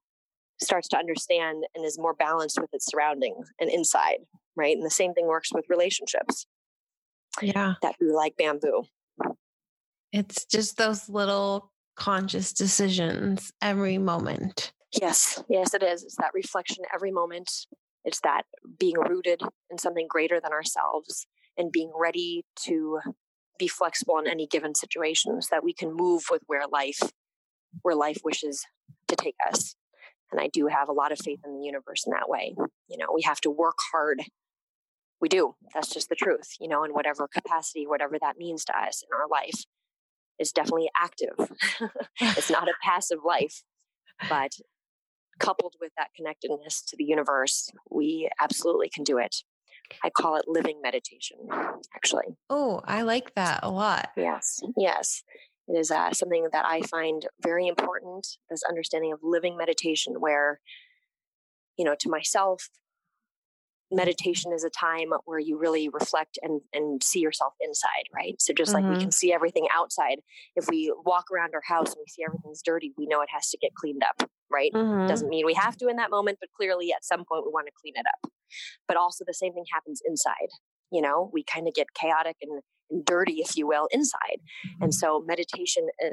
starts to understand and is more balanced with its surroundings and inside, right? And the same thing works with relationships. Yeah. That be like bamboo. It's just those little conscious decisions every moment. Yes, yes, it is. It's that reflection every moment. It's that being rooted in something greater than ourselves and being ready to be flexible in any given situation so that we can move with where life where life wishes to take us and I do have a lot of faith in the universe in that way. You know, we have to work hard. We do. That's just the truth, you know, in whatever capacity, whatever that means to us in our life. is definitely active. <laughs> it's not a <laughs> passive life, but coupled with that connectedness to the universe, we absolutely can do it. I call it living meditation, actually. Oh, I like that a lot. Yes, yes. It is uh, something that I find very important this understanding of living meditation, where, you know, to myself, meditation is a time where you really reflect and, and see yourself inside, right? So just mm-hmm. like we can mm-hmm. see everything outside, if we walk around our house and we see everything's dirty, we know it has to get cleaned up, right? Mm-hmm. Doesn't mean we have to in that moment, but clearly at some point we want to clean it up. But also the same thing happens inside. You know, we kind of get chaotic and and dirty, if you will, inside. And mm-hmm. so meditation uh,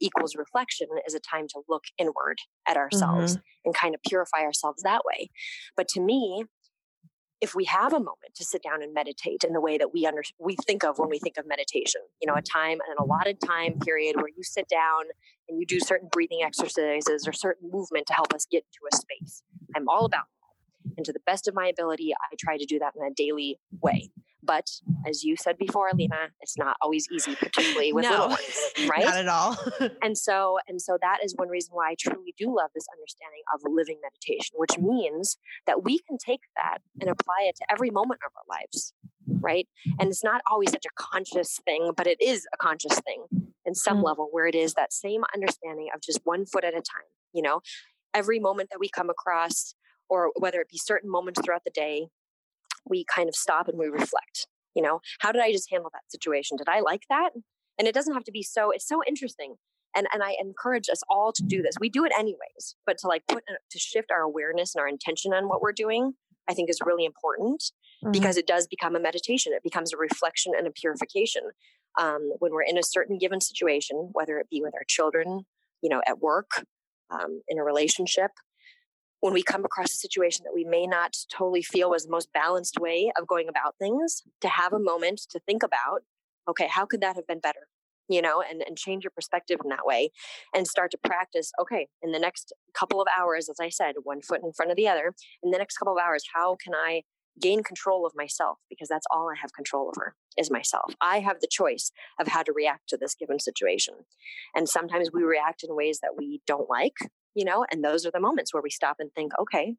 equals reflection is a time to look inward at ourselves mm-hmm. and kind of purify ourselves that way. But to me, if we have a moment to sit down and meditate in the way that we under we think of when we think of meditation, you know, a time and an allotted time period where you sit down and you do certain breathing exercises or certain movement to help us get into a space. I'm all about that. And to the best of my ability, I try to do that in a daily way. But as you said before, Lena, it's not always easy, particularly with no, little ones, <laughs> <laughs> right? Not at all. <laughs> and so, and so that is one reason why I truly do love this understanding of living meditation, which means that we can take that and apply it to every moment of our lives, right? And it's not always such a conscious thing, but it is a conscious thing in some mm-hmm. level where it is that same understanding of just one foot at a time, you know, every moment that we come across or whether it be certain moments throughout the day we kind of stop and we reflect You know, how did I just handle that situation? Did I like that? And it doesn't have to be so, it's so interesting. And, and I encourage us all to do this. We do it anyways, but to like put, to shift our awareness and our intention on what we're doing, I think is really important mm-hmm. because it does become a meditation. It becomes a reflection and a purification. Um, when we're in a certain given situation, whether it be with our children, you know, at work, um, in a relationship, when we come across a situation that we may not totally feel was the most balanced way of going about things, to have a moment to think about, okay, how could that have been better? You know, and, and change your perspective in that way and start to practice. Okay, in the next couple of hours, as I said, one foot in front of the other, in the next couple of hours, how can I gain control of myself? Because that's all I have control over is myself. I have the choice of how to react to this given situation. And sometimes we react in ways that we don't like, you know, and those are the moments where we stop and think, okay,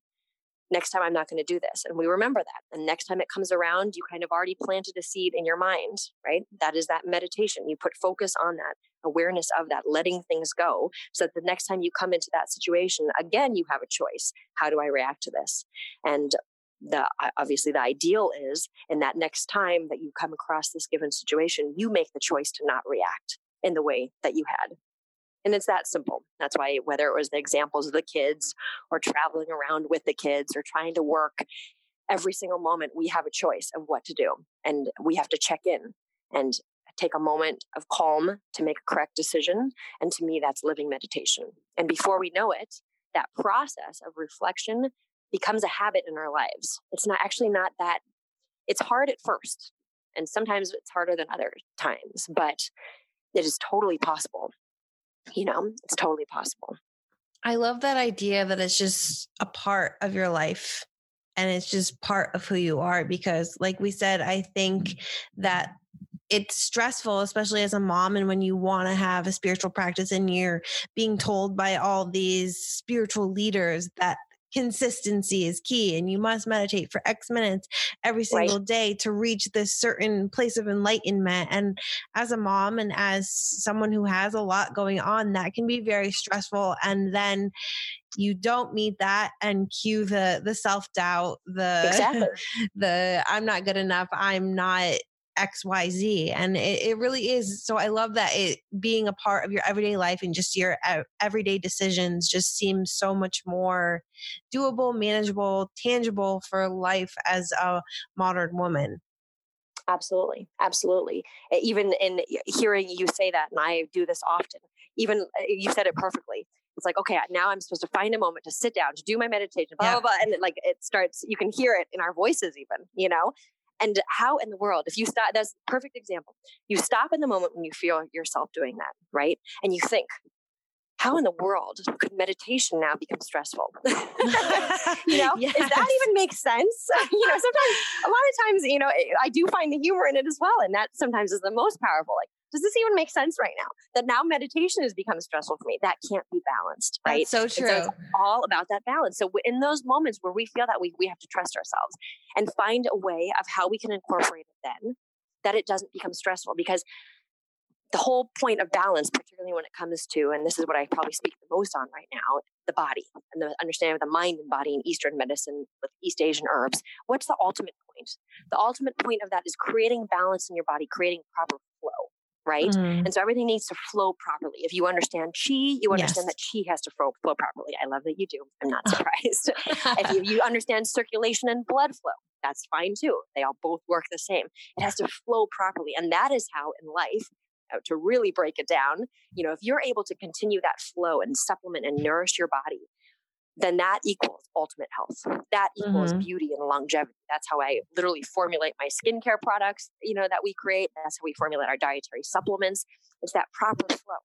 next time I'm not going to do this. And we remember that. And next time it comes around, you kind of already planted a seed in your mind, right? That is that meditation. You put focus on that, awareness of that, letting things go. So that the next time you come into that situation, again, you have a choice. How do I react to this? And the obviously the ideal is in that next time that you come across this given situation, you make the choice to not react in the way that you had and it's that simple. That's why, whether it was the examples of the kids or traveling around with the kids or trying to work, every single moment we have a choice of what to do. And we have to check in and take a moment of calm to make a correct decision. And to me, that's living meditation. And before we know it, that process of reflection becomes a habit in our lives. It's not actually not that, it's hard at first. And sometimes it's harder than other times, but it is totally possible you know, it's totally possible. I love that idea that it's just a part of your life and it's just part of who you are because like we said I think that it's stressful especially as a mom and when you want to have a spiritual practice and you're being told by all these spiritual leaders that consistency is key and you must meditate for x minutes every single right. day to reach this certain place of enlightenment and as a mom and as someone who has a lot going on that can be very stressful and then you don't meet that and cue the the self-doubt the exactly. <laughs> the i'm not good enough i'm not xyz and it, it, really is so i love that it being a part of your everyday life and just your everyday decisions just seems so much more doable manageable tangible for life as a modern woman absolutely absolutely even in hearing you say that and i do this often even uh, you said it perfectly it's like okay now i'm supposed to find a moment to sit down to do my meditation blah yeah. blah blah and it, like it starts you can hear it in our voices even you know and how in the world, if you stop, that's a perfect example. You stop in the moment when you feel yourself doing that, right? And you think, how in the world could meditation now become stressful? <laughs> you know, <laughs> yes. does that even make sense? <laughs> you know, sometimes, a lot of times, you know, I do find the humor in it as well. And that sometimes is the most powerful. Like, does this even make sense right now? That now meditation has become stressful for me. That can't be balanced, right? That's so true. So it's all about that balance. So in those moments where we feel that we, we have to trust ourselves and find a way of how we can incorporate it then that it doesn't become stressful because the whole point of balance, particularly when it comes to, and this is what I probably speak the most on right now, the body and the understanding of the mind and body in Eastern medicine with East Asian herbs. What's the ultimate point? The ultimate point of that is creating balance in your body, creating proper right? Mm. And so everything needs to flow properly. If you understand chi, you understand yes. that chi has to flow, flow properly. I love that you do. I'm not surprised. <laughs> if you, <laughs> you understand circulation and blood flow, that's fine too. They all both work the same. It has to flow properly. And that is how in life, uh, to really break it down, you know, if you're able to continue that flow and supplement and nourish your body, then that equals ultimate health. That equals mm-hmm. beauty and longevity. That's how I literally formulate my skincare products, you know, that we create. That's how we formulate our dietary supplements. It's that proper flow.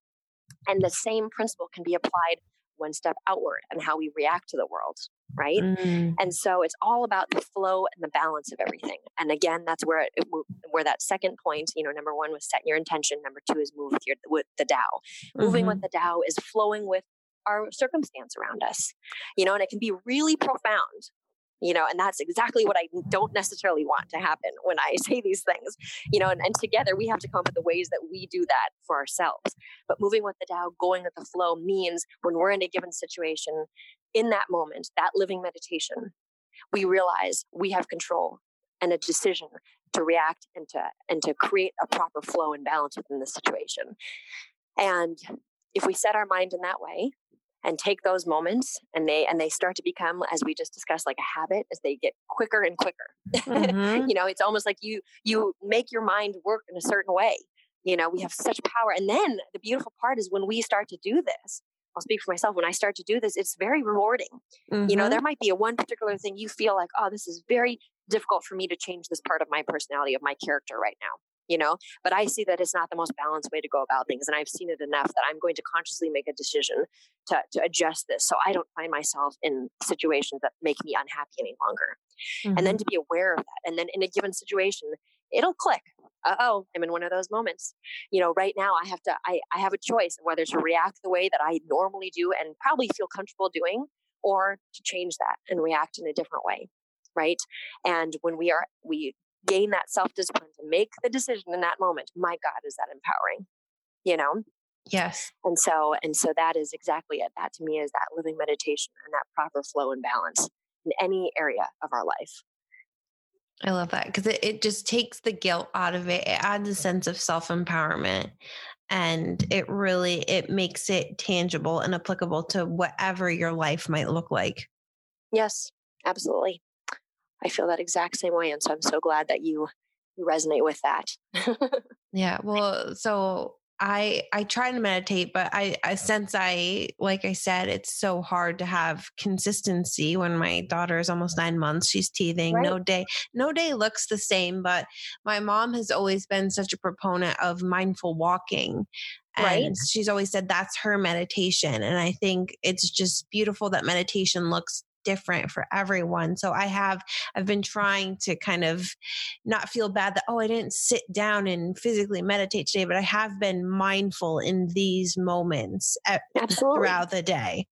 And the same principle can be applied one step outward and how we react to the world, right? Mm. And so it's all about the flow and the balance of everything. And again, that's where it, where that second point, you know, number one was set your intention. Number two is move with your with the Tao. Mm-hmm. Moving with the Tao is flowing with our circumstance around us, you know, and it can be really profound, you know, and that's exactly what I don't necessarily want to happen when I <laughs> say these things, you know, and, and together we have to come up with the ways that we do that for ourselves. But moving with the Tao, going with the flow means when we're in a given situation, in that moment, that living meditation, we realize we have control and a decision to react and to and to create a proper flow and balance within the situation. And if we set our mind in that way and take those moments and they and they start to become as we just discussed like a habit as they get quicker and quicker <laughs> mm-hmm. you know it's almost like you you make your mind work in a certain way you know we have such power and then the beautiful part is when we start to do this I'll speak for myself. When I start to do this, it's very rewarding. Mm-hmm. You know, there mm-hmm. might be a one particular thing you feel like, oh, this is very difficult for me to change this part of my personality, of my character right now you know but i see that it's not the most balanced way to go about things and i've seen it enough that i'm going to consciously make a decision to, to adjust this so i don't find myself in situations that make me unhappy any longer mm-hmm. and then mm-hmm. to be aware of that and then in a given situation it'll click oh i'm in one of those moments you know right now i have to I, I have a choice of whether to react the way that i normally do and probably feel comfortable doing or to change that and react in a different way right and when we are we gain that self discipline to make the decision in that moment, my God, is that empowering? You know? Yes. And so, and so that is exactly it. That to me is that living meditation and that proper flow and balance in any area of our life. I love that because it, it just takes the guilt out of it. It adds a sense of self empowerment and it really it makes it tangible and applicable to whatever your life might look like. Yes, absolutely. I feel that exact same way. And so I'm so glad that you you resonate with that. <laughs> yeah. Well, so I I try to meditate, but I, I sense I like I said, it's so hard to have consistency when my daughter is almost nine months. She's teething. Right. No day, no day looks the same. But my mom has always been such a proponent of mindful walking. And right. she's always said that's her meditation. And I think it's just beautiful that meditation looks different for everyone. So I have I've been trying to kind of not feel bad that oh I didn't sit down and physically meditate today, but I have been mindful in these moments eh, at, throughout the day.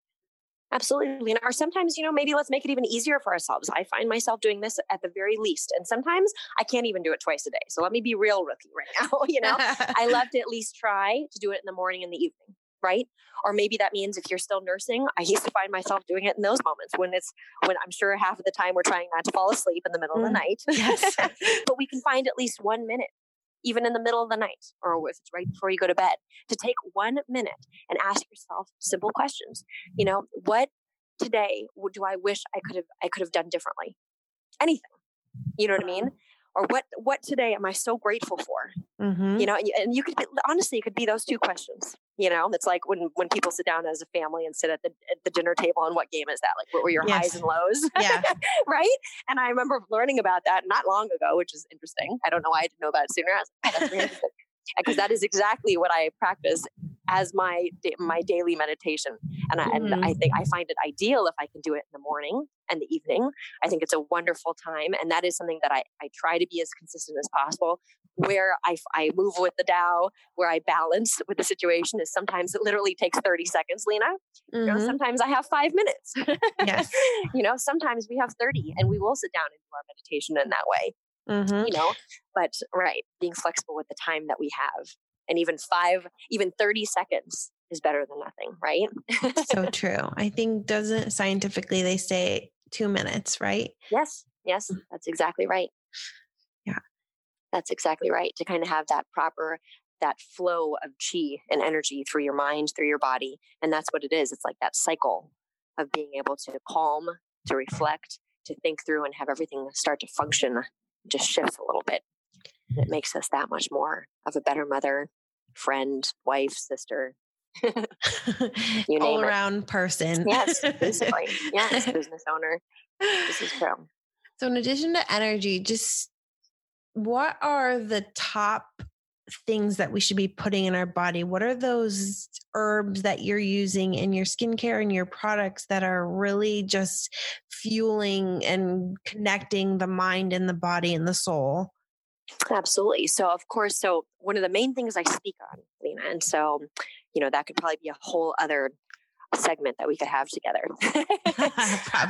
Absolutely. And or sometimes, you know, maybe let's make it even easier for ourselves. I find myself doing this at the very least. And sometimes I can't even do it twice a day. So let me be real rookie right <laughs> now. you know, <laughs> I love to at least try to do it in the morning and the evening right? Or maybe that means if you're still nursing, I used to find myself doing it in those moments when it's when I'm sure half of the time we're trying not to fall asleep in the middle mm. of the mm, night. Yes. <laughs> but we can find at least one minute, even in the middle of the night, or if it's right before you go to bed, to take one minute and ask yourself simple questions. You know, what today do I wish I could have I could have done differently? Anything. You know what I mean? or what what today am i so grateful for mm-hmm. you know and, and you could honestly it could be those two questions you know? It's like when when people sit down as a family and sit at the at the dinner table and what game is that? Like what were your yes. highs and lows? Yeah. <laughs> Right? And i remember learning about that not long ago which is interesting. I don't know why i didn't know about it sooner. Because <laughs> that is exactly what i practice as my my daily meditation and I, mm-hmm. and I think I find it ideal if I can do it in the morning and the evening I think it's a wonderful time and that is something that I, I try to be as consistent as possible where I, I move with the Tao where I balance with the situation is sometimes it literally takes 30 seconds Lena mm-hmm. you know mm-hmm. sometimes I have five minutes yes <laughs> you know sometimes we have 30 and we will sit down and do our meditation in that way Mm-hmm. you know but right being flexible with the time that we have and even five, even 30 seconds is better than nothing, right? so <laughs> true. I think doesn't scientifically they say two minutes, right? Yes. Yes. Mm. That's exactly right. Yeah. That's exactly right. To kind of have that proper that flow of chi and energy through your mind, through your body. And that's what it is. It's like that cycle of being able to calm, to reflect, to think through and have everything start to function just shifts a little bit. It makes us that much more of a better mother, friend, wife, sister. <laughs> you All around it. person. yes, basically. Yes, <laughs> business owner. This is true. So, in addition to energy, just what are the top things that we should be putting in our body? What are those herbs that you're using in your skincare and your products that are really just fueling and connecting the mind and the body and the soul? Absolutely. So, of course, so one of the main things I speak on, Lena, and so, you know, that could probably be a whole other segment that we could have together. <laughs>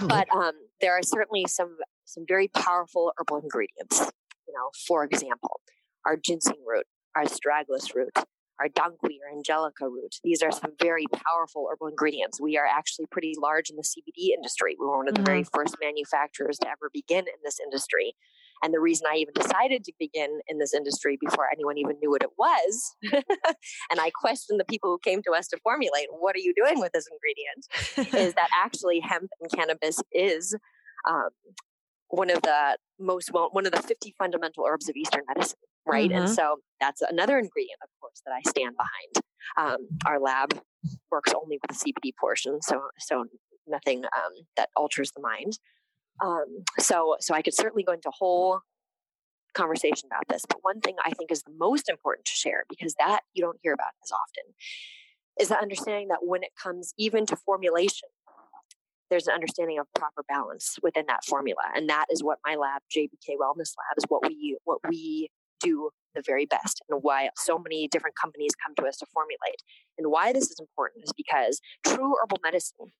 <laughs> But um, there are certainly some some very powerful herbal ingredients. You know, for example, our ginseng root, our astragalus root, our dankwi or angelica root. These are some very powerful herbal ingredients. We are actually pretty large in the CBD industry. We were one of the mm-hmm. very first manufacturers to ever begin in this industry. And the reason I even decided to begin in this industry before anyone even knew what it was, <laughs> and I questioned the people who came to us to formulate, what are you doing with this ingredient? is that actually hemp and cannabis is um, one of the most well, one of the 50 fundamental herbs of Eastern medicine, right? Mm-hmm. And so that's another ingredient, of course, that I stand behind. Um, our lab works only with the CBD portion, so so nothing um, that alters the mind. Um, so so I could certainly go into whole conversation about this, but one thing I think is the most important to share because that you don't hear about as often is the understanding that when it comes even to formulation there's an understanding of proper balance within that formula and that is what my lab jbk wellness lab is what we what we do the very best and why so many different companies come to us to formulate. And why this is important is because true herbal medicine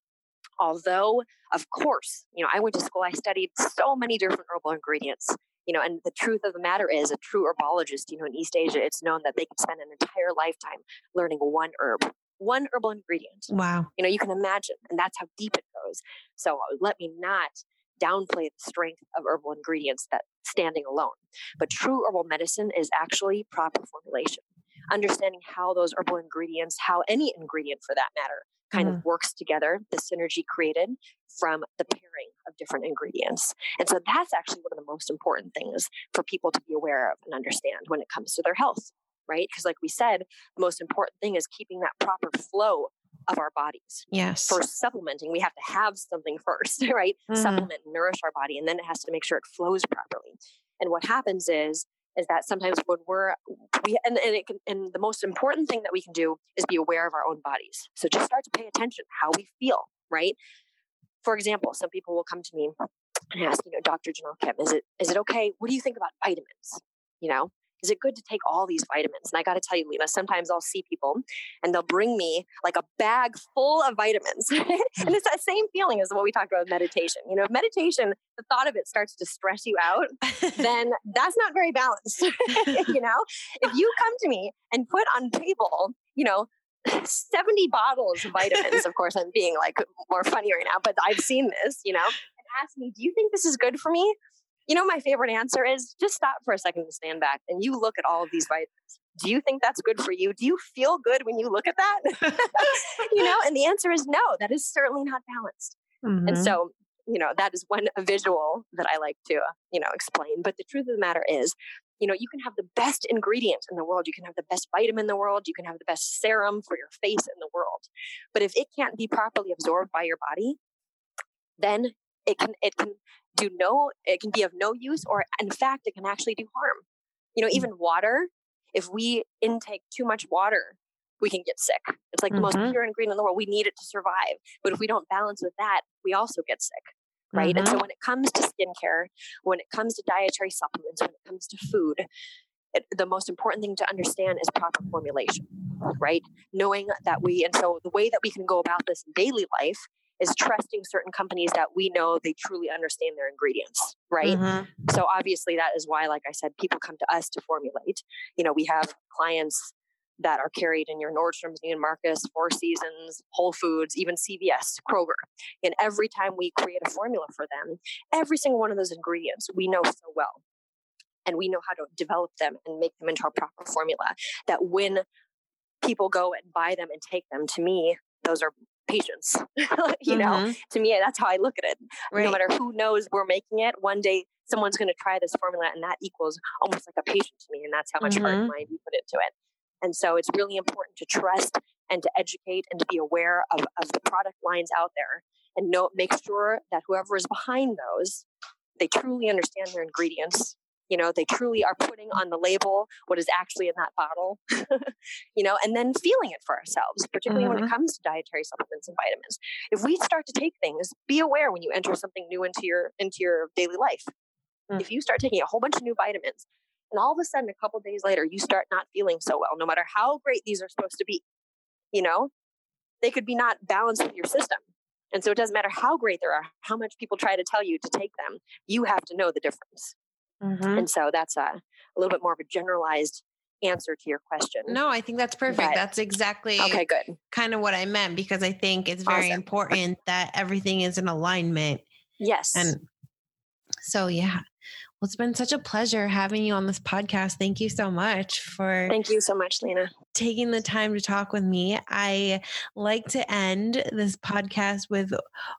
although of course you know i went to school i studied so many different herbal ingredients you know and the truth of the matter is a true herbologist you know in east asia it's known that they can spend an entire lifetime learning one herb one herbal ingredient. Wow. You know, you can imagine, and that's how deep it goes. So let me not downplay the strength of herbal ingredients that standing alone. But true herbal medicine is actually proper formulation. Understanding how those herbal ingredients, how any ingredient for that matter, kind mm-hmm. of works together, the synergy created from the pairing of different ingredients. And so that's actually one of the most important things for people to be aware of and understand when it comes to their health right? Because, like we said, the most important thing is keeping that proper flow of our bodies. Yes. For supplementing, we have to have something <laughs> first, right? Mm-hmm. Supplement, nourish our body, and then it has to make sure it flows properly. And what happens is, is that sometimes when we're we and, and it can and the most important thing that we can do is be aware of our own bodies. So just start to pay attention how we feel, right? For example, some people will come to me and ask, you know, Dr. Janelle Kim, is it is it okay? What do you think about vitamins? You know, is it good to take all these vitamins? And I got to tell you, Lena, sometimes I'll see people and they'll bring me like a bag full of vitamins. <laughs> and it's that same feeling as what we talked about with meditation. You know, if meditation, the thought of it starts to stress you out, then <laughs> that's not very balanced. <laughs> you know, if you come to me and put on table, you know, 70 bottles of vitamins, of course, I'm being like more funny right now, but I've seen this, you know, and ask me, do you think this is good for me? You know, my favorite answer is just stop for a second and stand back and you look at all of these vitamins. Do you think that's good for you? Do you feel good when you look at that? <laughs> you know, and the answer is no, that is certainly not balanced. Mm-hmm. And so, you know, that is one <laughs> visual that I like to, you know, explain. But the truth of the matter is, you know, you can have the best ingredient in the world. You can have the best vitamin in the world. You can have the best serum for your face in the world. But if it can't be properly absorbed by your body, then it can it can do no it can be of no use or in fact it can actually do harm you know mm. even water if we intake too much water we can get sick it's like mm-hmm. the most mm-hmm. pure ingredient in the world we need it to survive but if we don't balance with that we also get sick right mm-hmm. and so mm-hmm. when it comes to skincare when it comes to dietary supplements when it comes to food it, the most important thing to understand is proper formulation right knowing that we and so the way that we can go about this in daily life is trusting certain companies that we know they truly understand their ingredients, right? Mm-hmm. So obviously that is why, like I said, people come to us to formulate. You know, we have clients that are carried in your Nordstrom's, Neiman Marcus, Four Seasons, Whole Foods, even CVS, Kroger. And every time we create a formula for them, every single one of those ingredients we know so well. And we know how to develop them and make them into a proper formula that when people go and buy them and take them, to me, those are patients. <laughs> you mm-hmm. know, to me, that's how I look at it. Right. No matter who knows we're making it, one day someone's going to try this formula and that equals almost like a patient to me. And that's how much mm-hmm. heart and mm-hmm. mind you put into it. And so it's really important to trust and to educate and to be aware of, of the product lines out there and know, make sure that whoever is behind those, they truly understand their ingredients you know they truly are putting on the label what is actually in that bottle <laughs> you know and then feeling it for ourselves particularly mm-hmm. when it mm-hmm. comes to dietary supplements and vitamins if we start to take things be aware when you enter something new into your into your daily life mm-hmm. if you start taking a whole bunch of new vitamins and all of a sudden a couple days later you start not feeling so well no matter how great these are supposed to be you know they could be not balanced with your system and so it doesn't matter how great they are how much people try to tell you to take them you have to know the difference Mm-hmm. And so that's a, a little bit more of a generalized answer to your question. No, I think that's perfect. But, that's exactly okay, good. Kind of what I meant because I think it's very awesome. important that everything is in alignment. Yes. And so yeah. Well, it's been such a pleasure having you on this podcast. Thank you so much for Thank you so much, Lena. taking the time to talk with me. I like to end this podcast with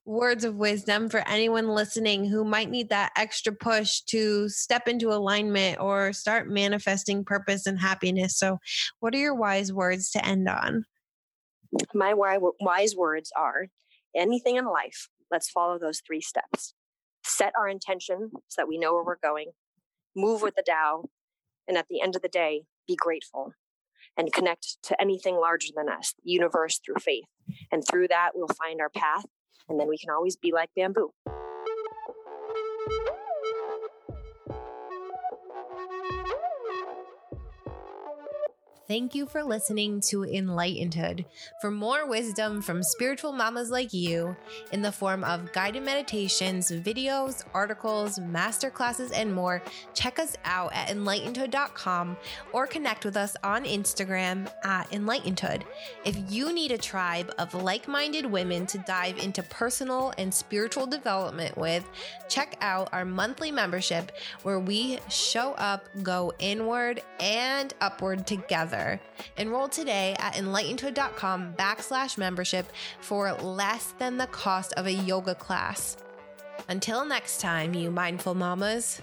words of wisdom for anyone listening who might need that extra push to step into alignment or start manifesting purpose and happiness. So, what are your wise words to end on? My wise words are anything in life, let's follow those three steps set our intention so that we know where we're going, move with the Tao, and at the end of the day, be grateful and connect to anything larger than us, the universe through faith. And through that, we'll find our path, and then we can always be like bamboo. Thank you for listening to Enlightenedhood. For more wisdom from spiritual mamas like you, in the form of guided meditations, videos, articles, masterclasses, and more, check us out at enlightenedhood.com or connect with us on Instagram at enlightenedhood. If you need a tribe of like minded women to dive into personal and spiritual development with, check out our monthly membership where we show up, go inward, and upward together Enroll today at enlightenedhood.com backslash membership for less than the cost of a yoga class. Until next time, you mindful mamas.